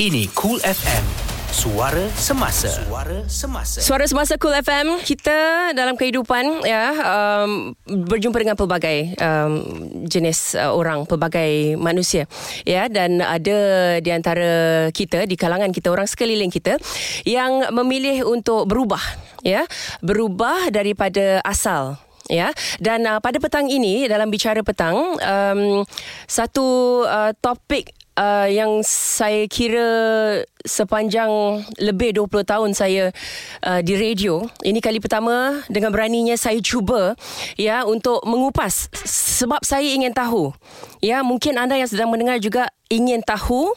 Ini Cool FM. Suara semasa. Suara semasa. Suara semasa Cool FM kita dalam kehidupan ya um, berjumpa dengan pelbagai um, jenis uh, orang, pelbagai manusia ya dan ada di antara kita di kalangan kita orang sekeliling kita yang memilih untuk berubah ya, berubah daripada asal ya dan uh, pada petang ini dalam bicara petang um, satu uh, topik uh, yang saya kira sepanjang lebih 20 tahun saya uh, di radio ini kali pertama dengan beraninya saya cuba ya untuk mengupas sebab saya ingin tahu. Ya mungkin anda yang sedang mendengar juga ingin tahu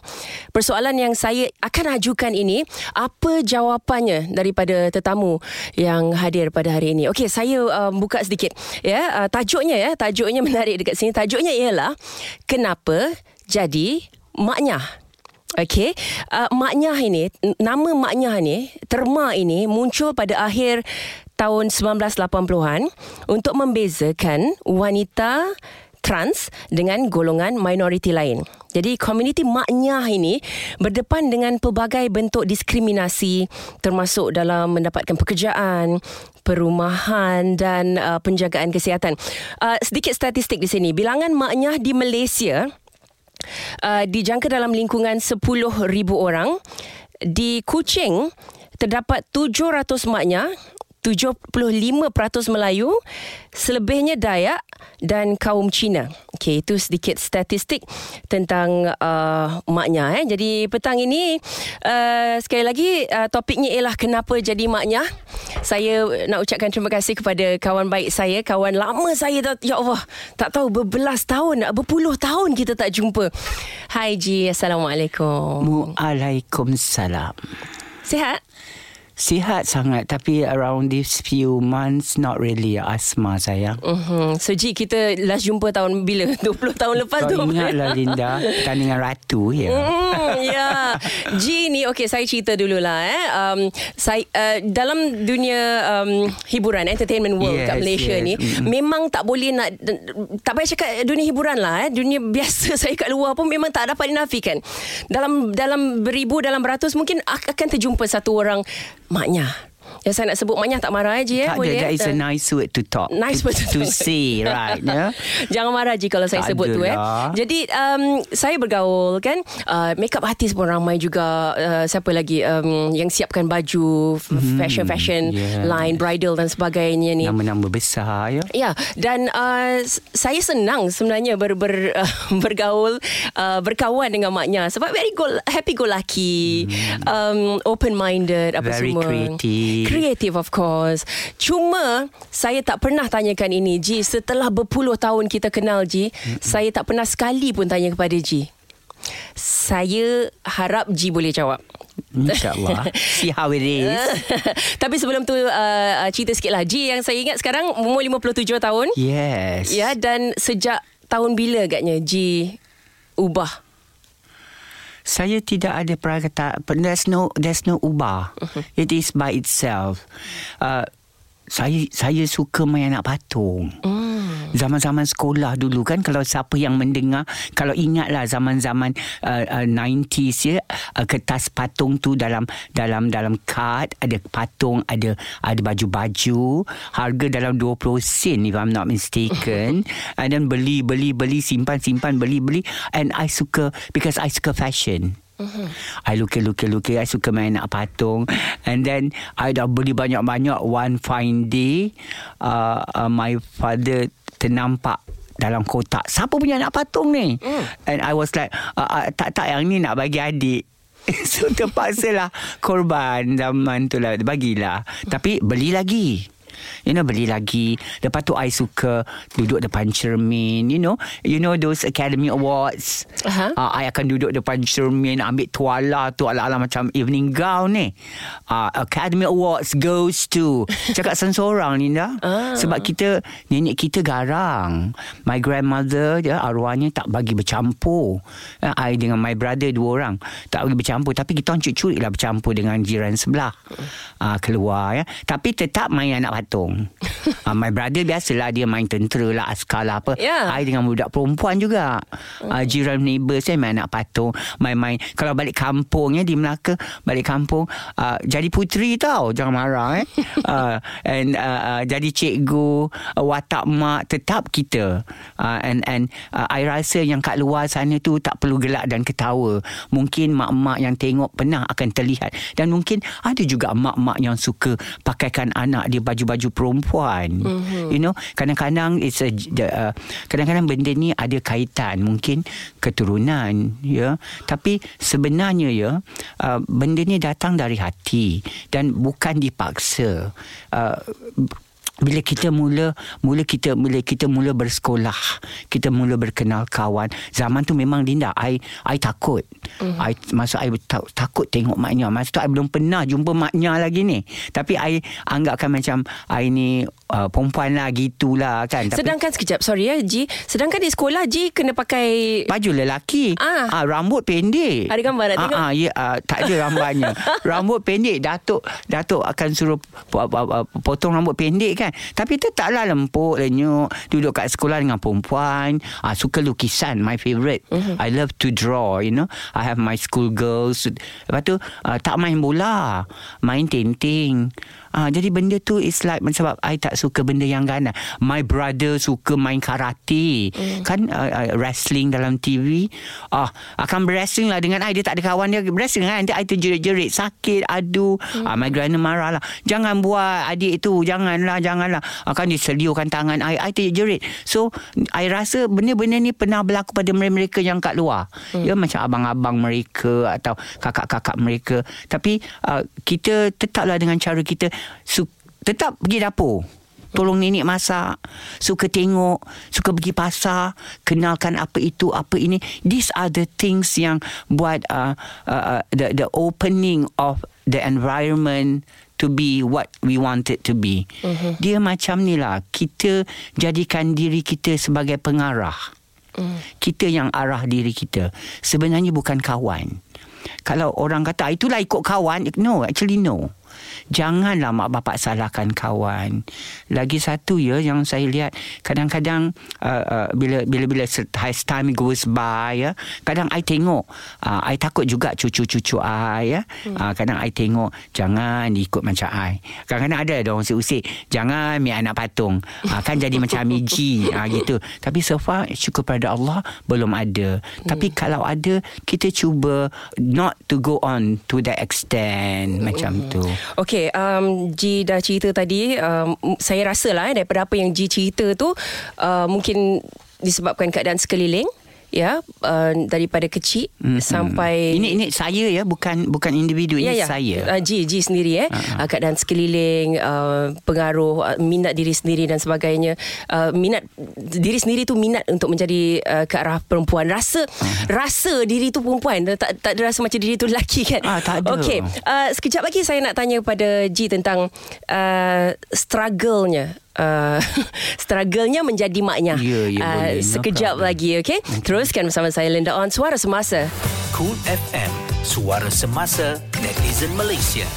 persoalan yang saya akan ajukan ini apa jawapannya daripada tetamu yang hadir pada hari ini. Okey saya uh, buka sedikit ya. Uh, tajuknya ya tajuknya menarik dekat sini. Tajuknya ialah kenapa jadi maknya Okey, uh, maknya ini nama maknya ini terma ini muncul pada akhir tahun 1980-an untuk membezakan wanita trans dengan golongan minoriti lain. Jadi komuniti maknya ini berdepan dengan pelbagai bentuk diskriminasi termasuk dalam mendapatkan pekerjaan, perumahan dan uh, penjagaan kesihatan. Uh, sedikit statistik di sini. Bilangan maknya di Malaysia uh, dijangka dalam lingkungan 10,000 orang. Di Kuching terdapat 700 maknya 75% Melayu, selebihnya Dayak dan kaum Cina. Okey, itu sedikit statistik tentang uh, maknya. Eh. Jadi petang ini, uh, sekali lagi uh, topiknya ialah kenapa jadi maknya. Saya nak ucapkan terima kasih kepada kawan baik saya, kawan lama saya. Tak, ya Allah, tak tahu berbelas tahun, berpuluh tahun kita tak jumpa. Hai Ji, Assalamualaikum. Waalaikumsalam. Sihat? Sihat sangat tapi around these few months not really asma saya. Uh-huh. So Ji kita last jumpa tahun bila? 20 tahun lepas Kau tu. ingatlah Linda tandingan ratu ya. Mm, ya. Ji ni okey saya cerita dululah eh. Um saya uh, dalam dunia um, hiburan entertainment world Yes, kat Malaysia yes. ni Mm-mm. memang tak boleh nak tak payah cakap dunia hiburan lah eh. Dunia biasa saya kat luar pun memang tak dapat dinafikan. Dalam dalam beribu dalam beratus mungkin ak- akan terjumpa satu orang maknya. Ya saya nak sebut maknya tak marah aja eh. Tak ada, boleh, that eh? is a nice word to talk. Nice to, word to to talk. say, right? Ya? Jangan marah Ji kalau saya Tak sebut tu eh. adalah. Jadi um, saya bergaul kan uh, makeup artist pun ramai juga uh, siapa lagi um, yang siapkan baju Hmm, fashion fashion yeah. line bridal dan sebagainya ni. Nama-nama besar ya. Ya dan uh, saya senang sebenarnya ber, ber, uh, bergaul uh, berkawan dengan maknya sebab very go, happy go lucky um, open minded apa. Very semua creative. Creative of course cuma saya tak pernah tanyakan ini Ji setelah berpuluh tahun kita kenal Ji saya tak pernah sekali pun tanya kepada Ji saya harap Ji boleh jawab InsyaAllah. See how it is. Tapi sebelum tu uh, uh, cerita sikit lah Ji yang saya ingat sekarang umur 57 tahun Yes. Ya dan sejak tahun bila agaknya Ji ubah? Saya tidak ada perkataan. There's no, there's no ubah. It is by itself. Uh, saya saya suka main anak patung. Hmm. Zaman-zaman sekolah dulu kan kalau siapa yang mendengar kalau ingatlah zaman-zaman uh, uh, 90s ya uh, kertas patung tu dalam dalam dalam kad ada patung ada ada baju-baju harga dalam 20 sen if I'm not mistaken and then beli beli beli simpan simpan beli beli and I suka because I suka fashion Mhm. I lukis-lukis-lukis I suka main nak patung And then I dah beli banyak-banyak One fine day uh, uh, My father ternampak dalam kotak Siapa punya anak patung ni? Mm. And I was like uh, uh, Tak tak yang ni nak bagi adik So terpaksa lah Korban zaman tu lah Bagilah Tapi beli lagi You know beli lagi. Lepas tu I suka Duduk depan cermin You know. You know those Academy Awards? Aha. uh, I akan duduk depan cermin Ambil tuala tu Ala-ala macam evening gown ni. Uh, Academy Awards goes to Cakap seorang Linda. Ah. Sebab kita Nenek kita garang. My grandmother dia Arwahnya tak bagi bercampur. Uh, I dengan my brother Dua orang Tak bagi bercampur. Tapi kita orang curi-curi lah Bercampur dengan jiran sebelah. Uh, Keluar ya. Tapi tetap main anak patung. uh, my brother biasalah dia main tentera lah, askar lah apa. Ya. I dengan budak perempuan juga. Uh, jiran neighbor saya main anak patung. Main-main. Kalau balik kampung ya di Melaka, balik kampung uh, jadi puteri tau. Jangan marah eh. uh, and uh, uh, jadi cikgu, uh, watak mak tetap kita. Uh, and and uh, I rasa yang kat luar sana tu tak perlu gelak dan ketawa. Mungkin mak-mak yang tengok pernah akan terlihat. Dan mungkin ada juga mak-mak yang suka pakaikan anak dia baju-baju perempuan. Mm-hmm. You know, kadang-kadang it's a uh, kadang-kadang benda ni ada kaitan mungkin keturunan ya. Tapi sebenarnya ya uh, benda ni datang dari hati dan bukan dipaksa. Uh, bila kita mula mula kita mula kita mula bersekolah kita mula berkenal kawan zaman tu memang Linda I I takut. Mm. I masa I ta- takut tengok maknya. Masa tu I belum pernah jumpa maknya lagi ni. Tapi I anggapkan macam I ni uh, perempuan lah gitulah kan. Tapi Sedangkan sekejap Sorry ya Ji. Sedangkan di sekolah Ji kena pakai baju lelaki. Ah. ah rambut pendek. Ada gambar nak ah, tengok? ah, ya ah, tak ada gambarnya rambut pendek datuk datuk akan suruh po- po- po- potong rambut pendek kan tapi tetaplah lempuk lenyuk. Duduk kat sekolah dengan perempuan. Ah, suka lukisan my favourite. Mhm. I love to draw you know. I have my school girls lepas tu ah, tak main bola. Main tenting Ah, jadi benda tu is like sebab I tak suka benda yang ganas. My brother suka main karate. Mm. Kan uh, uh, wrestling dalam TV. Ah, akan wrestling lah dengan I. Dia tak ada kawan dia wrestling kan. Nanti I terjerit-jerit. Sakit, adu. Mm. Ah, my grandma marah lah. Jangan buat adik tu. Janganlah, janganlah. Akan diseliukan tangan I. I terjerit. So, I rasa benda-benda ni pernah berlaku pada mereka yang kat luar. Mm. Ya, macam abang-abang mereka atau kakak-kakak mereka. Tapi uh, kita tetaplah dengan cara kita su- tetap pergi dapur. Tolong nenek masak. Suka tengok. Suka pergi pasar. Kenalkan apa itu Apa ini. These are the things yang Buat uh, uh, uh, the, the opening of The environment To be what we want it to be. Uh-huh. Dia macam ni lah. Kita Jadikan diri kita Sebagai pengarah. Uh. Kita yang arah diri kita. Sebenarnya bukan kawan. Kalau orang kata "Ah, Itulah ikut kawan. No actually no Janganlah mak bapak salahkan kawan. Lagi satu ya yang saya lihat kadang-kadang uh, uh, bila bila bila as time goes by ya, kadang I tengok uh, I takut juga cucu-cucu I ya. Hmm. Uh, kadang I tengok jangan ikut macam I. Kadang-kadang ada ada orang usik jangan mi anak patung. Uh, kan jadi macam Amiji uh, gitu. Tapi so far syukur pada Allah belum ada. Hmm. Tapi kalau ada kita cuba not to go on to that extent hmm. macam tu. Okey, um, G dah cerita tadi. Um, saya rasa lah eh, daripada apa yang G cerita tu, uh, mungkin disebabkan keadaan sekeliling. Ya, uh, daripada kecil Mm-mm. sampai ini ini saya ya bukan bukan individu ini saya. Uh, G G sendiri eh uh-huh. uh, keadaan sekeliling uh, pengaruh uh, minat diri sendiri dan sebagainya uh, minat diri sendiri tu minat untuk menjadi uh, ke arah perempuan rasa uh-huh. rasa diri tu perempuan tak tak ada rasa macam diri tu lelaki kan Ah, tak ada. okey uh, sekejap lagi saya nak tanya kepada G tentang uh, struggle-nya Uh, struggle-nya menjadi maknya Ya, ya, uh, boleh. Sekejap problem. lagi okay? okay teruskan bersama saya Linda on suara semasa Cool FM, suara semasa netizen Malaysia.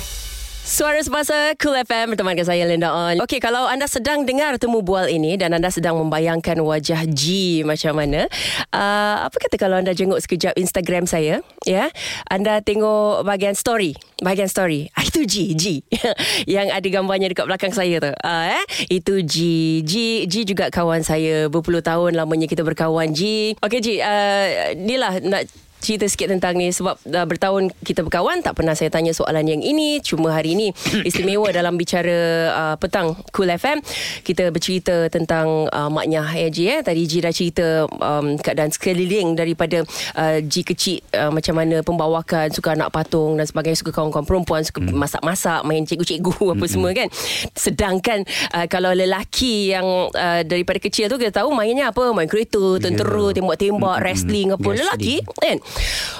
Suara Semasa Cool FM berteman dengan saya Linda On. Okey, kalau anda sedang dengar temu bual ini dan anda sedang membayangkan wajah G macam mana, uh, apa kata kalau anda jenguk sekejap Instagram saya, ya? Anda tengok bahagian story, bahagian story. Itu G, G. Yang ada gambarnya dekat belakang saya tu. Uh, eh? Itu G. G G juga kawan saya berpuluh tahun lamanya kita berkawan G. Okey G, uh, ni lah nak cerita sikit tentang ni. Sebab dah bertahun kita berkawan tak pernah saya tanya soalan yang ini. Cuma hari ini istimewa dalam bicara uh, petang Cool FM kita bercerita tentang uh, maknya ya Ji eh. Tadi Ji dah cerita um, keadaan sekeliling daripada uh, Ji kecil uh, macam mana pembawakan suka anak patung dan sebagainya suka kawan-kawan perempuan suka masak-masak main cikgu-cikgu apa semua kan. Sedangkan uh, kalau lelaki yang uh, daripada kecil tu kita tahu mainnya apa? Main kereta tentera tembak-tembak wrestling apa. Wrestling. lelaki kan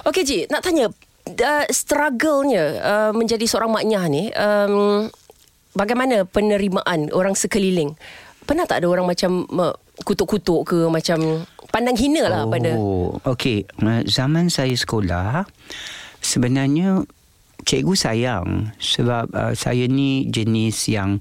Okey Ji nak tanya uh, struggle-nya uh, menjadi seorang maknyah ni um, bagaimana penerimaan orang sekeliling pernah tak ada orang macam uh, kutuk-kutuk ke macam pandang hina lah oh, pada okey. Zaman saya sekolah sebenarnya cikgu sayang sebab uh, saya ni jenis yang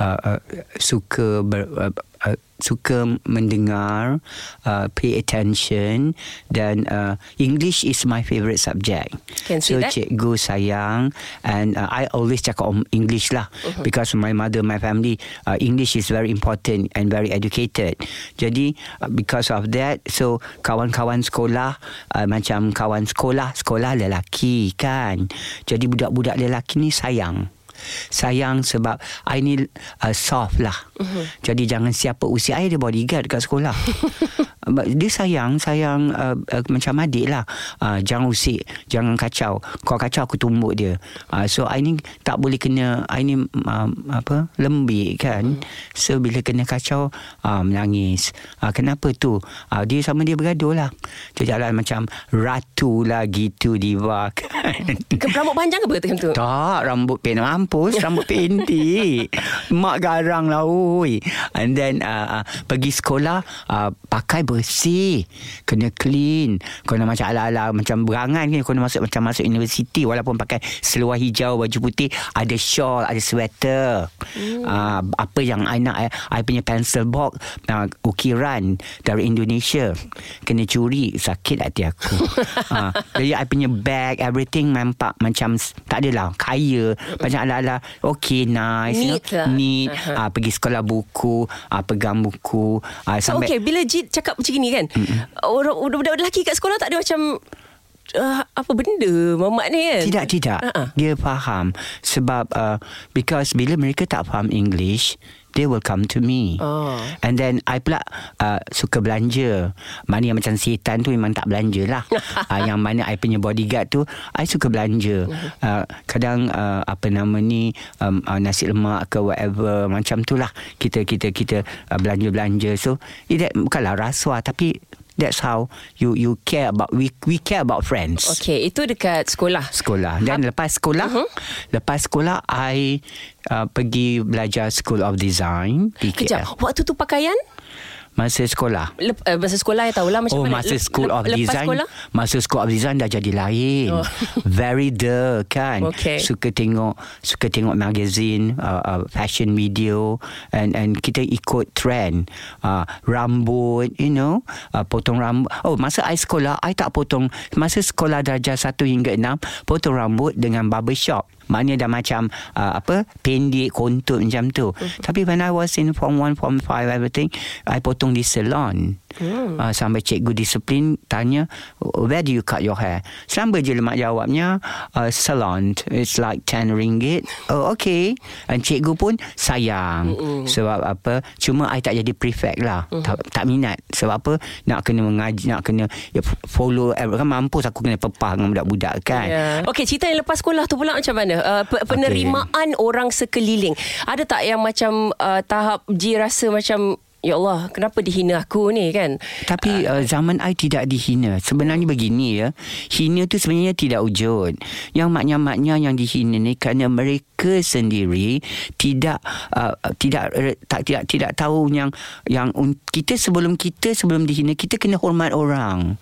uh, uh, suka ber, uh, uh, suka mendengar uh, pay attention dan uh, English is my favorite subject Can so that. cikgu sayang and uh, I always cakap om English lah uh-huh. because my mother my family uh, English is very important and very educated jadi uh, because of that so kawan-kawan sekolah uh, macam kawan sekolah sekolah lelaki kan jadi budak-budak lelaki ni sayang sayang sebab I ni uh, soft lah. Uh-huh. Jadi jangan siapa usia I dia bodyguard dekat sekolah. Dia sayang sayang uh, uh, macam adik lah. Uh, jangan usik, jangan kacau. Kau kacau aku tumbuk dia. Uh, so I ni tak boleh kena I ni uh, apa lembik kan. Uh-huh. So bila kena kacau uh, menangis. Uh, kenapa tu? Uh, dia sama dia bergaduh lah. Dia jalan macam ratu lah gitu diva kan. Rambut panjang ke? Tak, rambut pen mampus, rambut pendek. Mak garang lah, oi. And then uh, uh, pergi sekolah, uh, pakai bersih. Kena clean. Kena macam ala-ala, macam berangan kan. Kena masuk macam masuk universiti. Walaupun pakai seluar hijau, baju putih, ada shawl, ada sweater. Hmm. Uh, apa yang I nak, I, I punya pencil box, uh, ukiran dari Indonesia. Kena curi, sakit hati aku. uh, jadi I punya bag, everything nampak macam tak adalah kaya macam ala-ala okay nice Neat you know, lah. neat Aha. uh, pergi sekolah buku uh, pegang buku uh, So, okay, bila Jit cakap macam ni kan, orang budak-budak lelaki kat sekolah tak ada macam uh, apa benda mamak ni kan? Tidak tidak Ha-ha. Dia faham Sebab uh, Because bila mereka tak faham English They will come to me. Oh. And then I pula uh, Suka belanja. Mana yang macam setan tu Memang tak belanja lah. Uh, Yang mana I punya bodyguard tu I suka belanja. Uh, Kadang uh, Apa nama ni um, uh, Nasi lemak ke whatever Macam tu lah. Kita kita kita uh, Belanja-belanja. So it, Bukanlah rasuah Tapi That's how you you care about we we care about friends Okay, itu dekat sekolah. sekolah dan lepas sekolah uh-huh. lepas sekolah I uh, pergi belajar School of Design di KL Kejap, waktu tu pakaian? Masa sekolah. Lep, uh, masa sekolah saya tahulah macam Oh mana. masa School lep- of lepas Design. sekolah? Masa School of Design Dah jadi lain. Oh. Very the kan? Okay. Suka tengok Suka tengok magazine uh, uh, Fashion video And and kita ikut trend. Uh, Rambut You know? Uh, Potong rambut. Oh masa I sekolah I tak potong. Masa sekolah darjah 1 hingga 6 Potong rambut Dengan barber shop Maknanya dah macam uh, apa pendek kontur macam tu. Mhm. Tapi when I was in form 1 form 5 everything I potong di salon. Hmm. Uh, sampai cikgu disiplin tanya where do you cut your hair? Sambil je lemak jawabnya uh, salon it's like 10 ringgit. Oh okay. And cikgu pun sayang. Hmm. Sebab apa? Cuma I tak jadi prefect lah. Hmm. Tak, tak minat. Sebab apa? Nak kena mengaji, nak kena ya, follow kan mampus aku kena pepah dengan budak-budak kan. Ya. Okey, cerita yang lepas sekolah tu pula macam mana? Uh, pe- penerimaan okay. orang sekeliling. Ada tak yang macam uh, tahap Ji rasa macam Ya Allah, kenapa dihina aku ni kan? Tapi uh, zaman I tidak dihina. Sebenarnya begini ya. Hina tu sebenarnya tidak wujud. Yang maknya-maknya yang dihina ni kerana mereka sendiri tidak uh, tidak tak tidak tidak tahu yang yang un- kita sebelum kita sebelum dihina kita kena hormat orang.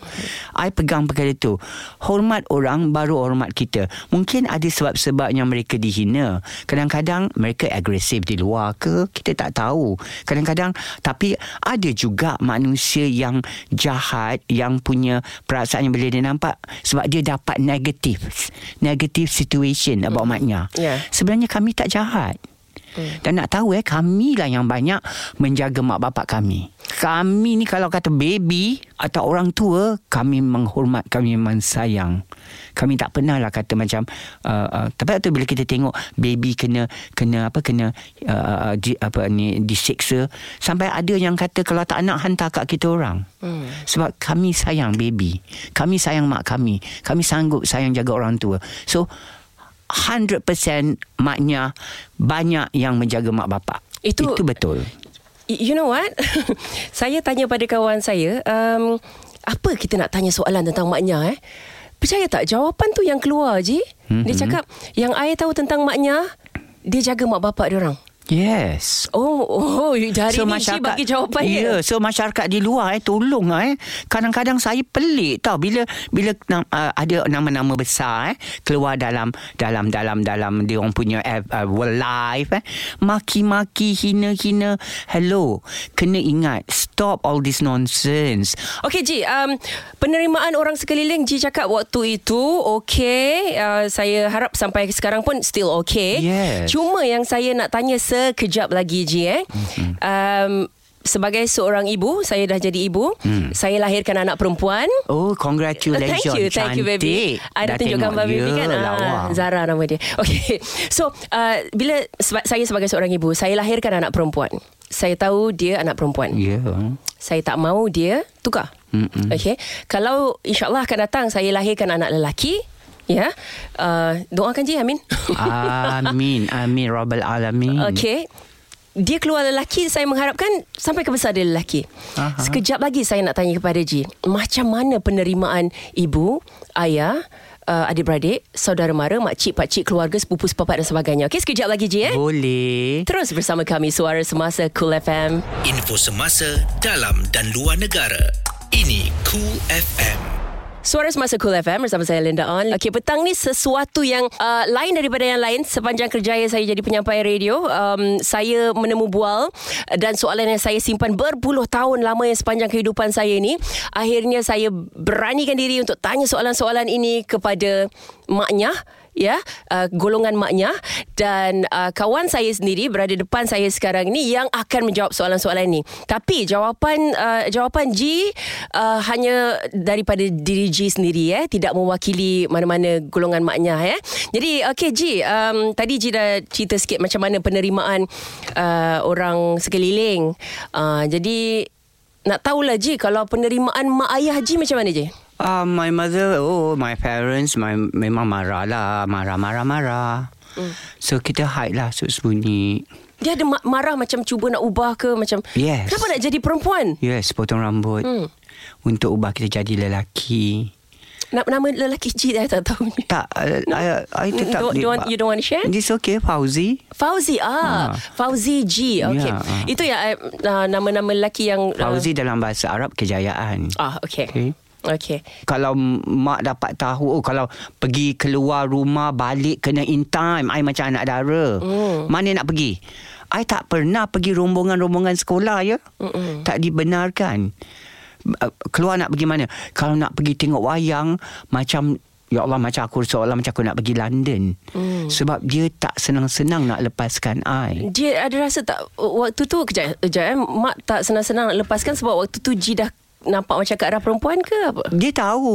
I pegang perkara tu. Hormat orang baru hormat kita. Mungkin ada sebab-sebab yang mereka dihina. Kadang-kadang mereka agresif di luar ke kita tak tahu. Kadang-kadang tapi ada juga manusia yang jahat yang punya perasaan yang bila dia nampak sebab dia dapat negatif negative situation about maknya. Yeah. Sebenarnya kami tak jahat. Dan nak tahu eh kami lah yang banyak menjaga mak bapak kami. Kami ni kalau kata baby atau orang tua kami menghormat kami memang sayang. Kami tak pernah lah kata macam uh, uh, tapi tu bila kita tengok baby kena kena apa kena uh, uh, di, apa ni disiksa sampai ada yang kata kalau tak nak hantar kat kita orang. Hmm. Sebab kami sayang baby. Kami sayang mak kami. Kami sanggup sayang jaga orang tua. So 100% maknya banyak yang menjaga mak bapak. Itu- Itu betul. You know what? saya tanya pada kawan saya, um, apa kita nak tanya soalan tentang maknya eh? Percaya tak jawapan tu yang keluar je. Mm-hmm. Dia cakap, yang I tahu tentang maknya, dia jaga mak bapak dia orang. Yes. Oh, oh hari so, ni Cik bagi jawapan Ya, yeah, so masyarakat di luar eh tolong eh. Kadang-kadang saya pelik tau bila bila uh, ada nama-nama besar eh keluar dalam dalam dalam dalam dia orang punya uh, world life eh maki-maki hina-hina. Hello, kena ingat stop all this nonsense. Okay Ji, um, penerimaan orang sekeliling Ji cakap waktu itu okay. Uh, saya harap sampai sekarang pun still okay. Yes. Cuma yang saya nak tanya sekejap lagi Ji eh. Mm-hmm. Um, sebagai seorang ibu, saya dah jadi ibu. Hmm. Saya lahirkan anak perempuan. Oh, congratulations. Thank you, thank you baby. Ada tunjuk gambar baby kan? Ah, Zara nama dia. Okay. So, uh, bila saya sebagai seorang ibu, saya lahirkan anak perempuan. Saya tahu dia anak perempuan. Ya. Yeah. Saya tak mau dia tukar. Mm-mm. Okay. Kalau insyaAllah akan datang, saya lahirkan anak lelaki. Ya. Uh, doakan je, Amin. Amin. Amin. Rabbal Alamin. Okay dia keluar lelaki saya mengharapkan sampai ke besar dia lelaki. Aha. Sekejap lagi saya nak tanya kepada Ji, macam mana penerimaan ibu, ayah, uh, adik-beradik, saudara mara, makcik, pakcik, keluarga, sepupu, sepapak dan sebagainya. Okey, sekejap lagi Ji eh. Boleh. Terus bersama kami Suara Semasa Cool FM. Info semasa dalam dan luar negara. Ini Cool FM. Suara Semasa Cool FM bersama saya Linda On. Okey, petang ni sesuatu yang uh, lain daripada yang lain. Sepanjang kerjaya saya jadi penyampai radio, um, saya menemu bual dan soalan yang saya simpan berpuluh tahun lama yang sepanjang kehidupan saya ni, akhirnya saya beranikan diri untuk tanya soalan-soalan ini kepada maknya ya uh, golongan maknya dan uh, kawan saya sendiri berada depan saya sekarang ni yang akan menjawab soalan-soalan ini. Tapi jawapan uh, jawapan G uh, hanya daripada diri G sendiri ya, tidak mewakili mana-mana golongan maknya ya. Jadi okey G, um, tadi G dah cerita sikit macam mana penerimaan uh, orang sekeliling. Uh, jadi nak tahulah G kalau penerimaan mak ayah G macam mana G? Uh, my mother, oh, my parents, my memang marah lah. Marah, marah, marah. Mm. So, kita hide lah sembunyi. Dia ada marah macam cuba nak ubah ke? macam Yes. Kenapa nak jadi perempuan? Yes, potong rambut. Mm. Untuk ubah kita jadi lelaki. Nak nama lelaki G dah tak tahu ni. Tak, uh, I, I tetap... Don't, don't want, you don't want to share? It's okay, Fauzi. Fauzi, ah. ah. Fauzi G, okay. Yeah, ah. Itu ya uh, nama-nama lelaki yang... Fauzi uh, dalam bahasa Arab, kejayaan. Ah, okay. okay. Okay. Kalau mak dapat tahu, oh kalau pergi keluar rumah balik kena in time, I macam anak dara. Mm. Mana nak pergi? I tak pernah pergi rombongan-rombongan sekolah ya. Mm-mm. Tak dibenarkan. Keluar nak pergi mana? Kalau nak pergi tengok wayang, macam Ya Allah macam aku seolah macam aku nak pergi London. Mm. Sebab dia tak senang-senang nak lepaskan I. Dia ada rasa tak waktu tu kejap, kejap eh, mak tak senang-senang nak lepaskan sebab waktu tu Ji dah nampak macam ke arah perempuan ke apa? Dia tahu.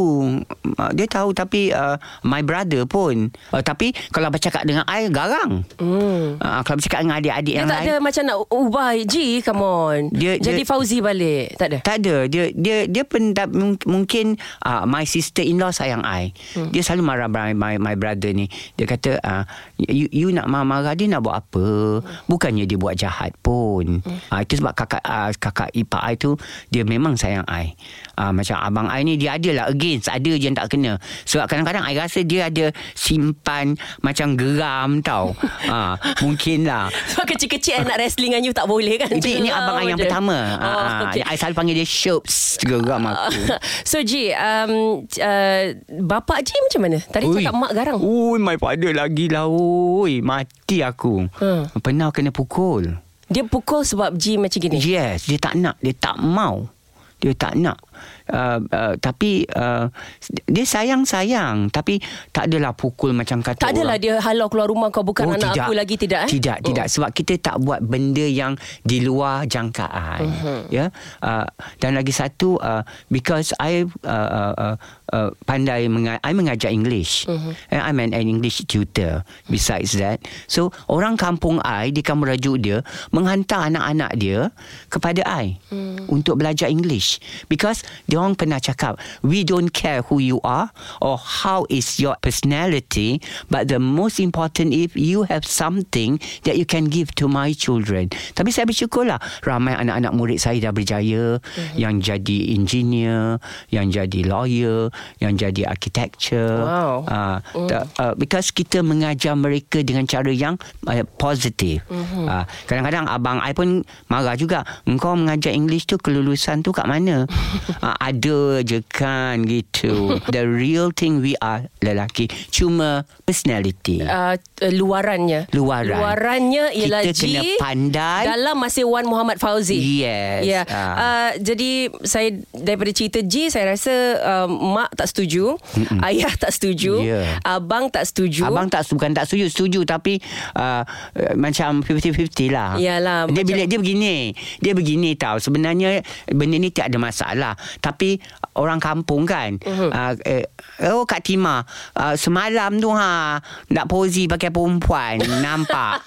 Dia tahu tapi uh, my brother pun. Uh, tapi kalau bercakap dengan I garang. Hmm. Uh, kalau bercakap dengan adik-adik dia yang lain. Dia tak ada macam nak ubah G, come on. Dia, Jadi dia, Fauzi balik. Tak ada. Tak ada. Dia dia dia pun tak, mungkin uh, my sister in law sayang I. Hmm. Dia selalu marah my, my my brother ni. Dia kata uh, you, you nak marah dia nak buat apa? Bukannya dia buat jahat pun. Hmm. Uh, itu sebab kakak uh, kakak ipar I tu dia memang sayang I. Uh, macam abang I ni dia ada lah against. Ada je yang tak kena. Sebab kadang-kadang I rasa dia ada simpan macam geram tau. uh, mungkin lah. Sebab kecil-kecil I nak wrestling dengan you tak boleh kan? Ini, ini abang I yang je. pertama. Oh, uh, okay. I selalu panggil dia Shops. Geram aku. so Ji, um, uh, bapak Ji macam mana? Tadi Ui. cakap mak garang. Ui, my father lagi lah. Ui, mati aku. Hmm. Pernah kena pukul. Dia pukul sebab G macam gini? Yes, dia tak nak. Dia tak mau dia tak nak uh, uh, tapi uh, dia sayang-sayang tapi tak adalah pukul macam kata tak adalah dia halau keluar rumah kau bukan oh, anak tidak. aku lagi tidak eh tidak oh. tidak sebab kita tak buat benda yang di luar jangkaan uh-huh. ya uh, dan lagi satu uh, because i uh, uh, uh, uh, pandai menga- i mengajar english uh-huh. and i'm an, an english tutor besides that so orang kampung i di kampung rajuk dia menghantar anak-anak dia kepada i uh-huh. untuk belajar english because dia Diorang pernah cakap, we don't care who you are or how is your personality, but the most important if you have something that you can give to my children. Tapi saya bersyukurlah ramai anak-anak murid saya dah berjaya mm-hmm. yang jadi engineer, yang jadi lawyer, yang jadi architecture. Wow. Uh, mm. uh, because kita mengajar mereka dengan cara yang uh, positif. Mm-hmm. Uh, kadang-kadang abang I pun marah juga. Engkau mengajar English tu kelulusan tu kat mana? uh, ada je kan gitu. The real thing we are lelaki. Cuma personality. Uh, luarannya. Luaran. Luarannya ialah Kita G kena pandai. dalam masa Wan Muhammad Fauzi. Yes. Ya. Ah. Uh, jadi saya daripada cerita G saya rasa uh, mak tak setuju, Mm-mm. ayah tak setuju, Ya. abang tak setuju. Abang tak bukan tak setuju setuju tapi uh, uh, macam 50-50 lah. Yalah, Dia macam- bila dia begini. Dia begini tau. Sebenarnya benda ni tak ada masalah. Tapi orang kampung kan. Uh-huh. Uh, eh, oh Kak Tima, uh, semalam tu ha nak pozi pakai perempuan. nampak.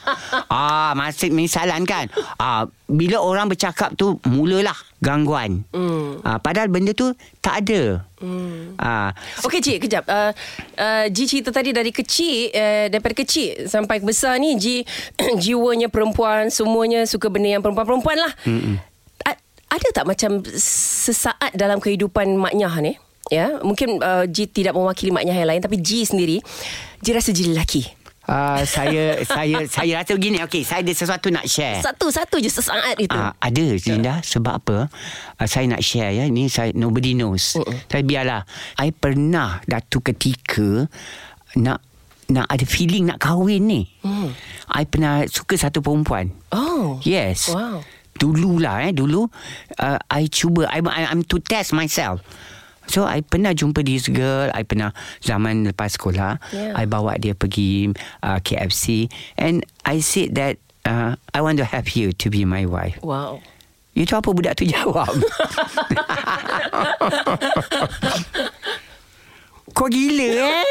Ah, masih misalan kan. Ah, bila orang bercakap tu mulalah gangguan. Hmm. Ah, padahal benda tu tak ada. Hmm. Ah, Okey Cik, kejap. Uh, uh, Ji cerita tadi dari kecil, uh, daripada kecil sampai besar ni, Ji jiwanya perempuan, semuanya suka benda yang perempuan-perempuan lah. A- ada tak macam sesaat dalam kehidupan maknya ni? Ya, mungkin uh, Ji tidak mewakili maknya yang lain, tapi Ji sendiri, Ji rasa Ji lelaki. Uh, saya saya saya rasa begini okey saya ada sesuatu nak share. Satu-satu je sesaat itu. Uh, ada Linda sebab apa? Uh, saya nak share ya. Ni saya nobody knows. Uh-uh. Tapi biarlah. I pernah datu ketika nak nak ada feeling nak kahwin ni. Hmm. I pernah suka satu perempuan. Oh. Yes. Wow. Dululah eh dulu uh, I cuba I, I I'm to test myself. So I pernah jumpa this girl I pernah zaman lepas sekolah Yeah. I bawa dia pergi uh, KFC And I said that uh, I want to have you to be my wife Wow. You tahu apa budak tu jawab? Kau gila eh?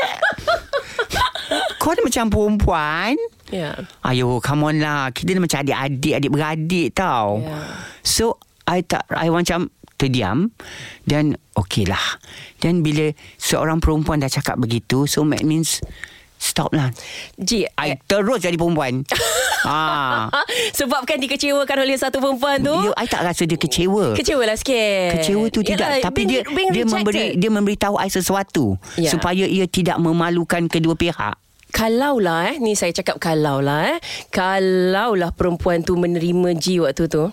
Kau ni macam perempuan? Ya. Ayo, come on lah. Kita ni macam adik-adik, adik-beradik tau. Ya. So, I tak, I macam terdiam. Dan, okey lah. Dan bila seorang perempuan dah cakap begitu, so that means, stop lah. Ji, I terus jadi perempuan. ah. Sebab kan dikecewakan oleh satu perempuan tu. Dia, I tak rasa dia kecewa. Kecewa lah sikit. Kecewa tu tidak Yalah, tapi being, dia being dia rejected. memberi dia memberitahu I sesuatu Ya. supaya ia tidak memalukan kedua pihak. Kalau lah eh Ni saya cakap kalau lah eh Kalau lah perempuan tu menerima Ji waktu tu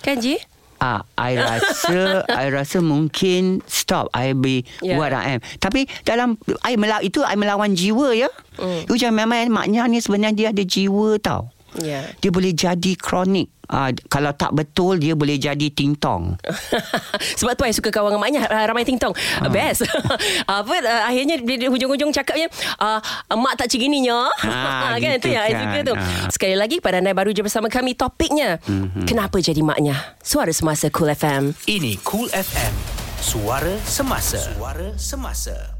Kan Ji? Ah, I rasa I rasa mungkin stop I be yeah. what I am. Tapi dalam I melawan itu I melawan jiwa ya. Mm. Itu memang maknya ni sebenarnya dia ada jiwa tau. Ya Dia boleh jadi kronik. Ah, kalau tak betul dia boleh jadi tingtong. Sebab tu saya suka kawan dengan maknya ah, Ramai tingtong Ha. Best Apa uh, Akhirnya dia, dia hujung-hujung cakapnya uh, Mak tak cegininya Ah, Kan gitu tu yang saya kan. suka tu Ah. Sekali lagi pada anda baru je bersama kami Topiknya Mhm. Kenapa jadi maknya Suara Semasa Cool FM Ini Cool FM. Suara Semasa. Suara Semasa.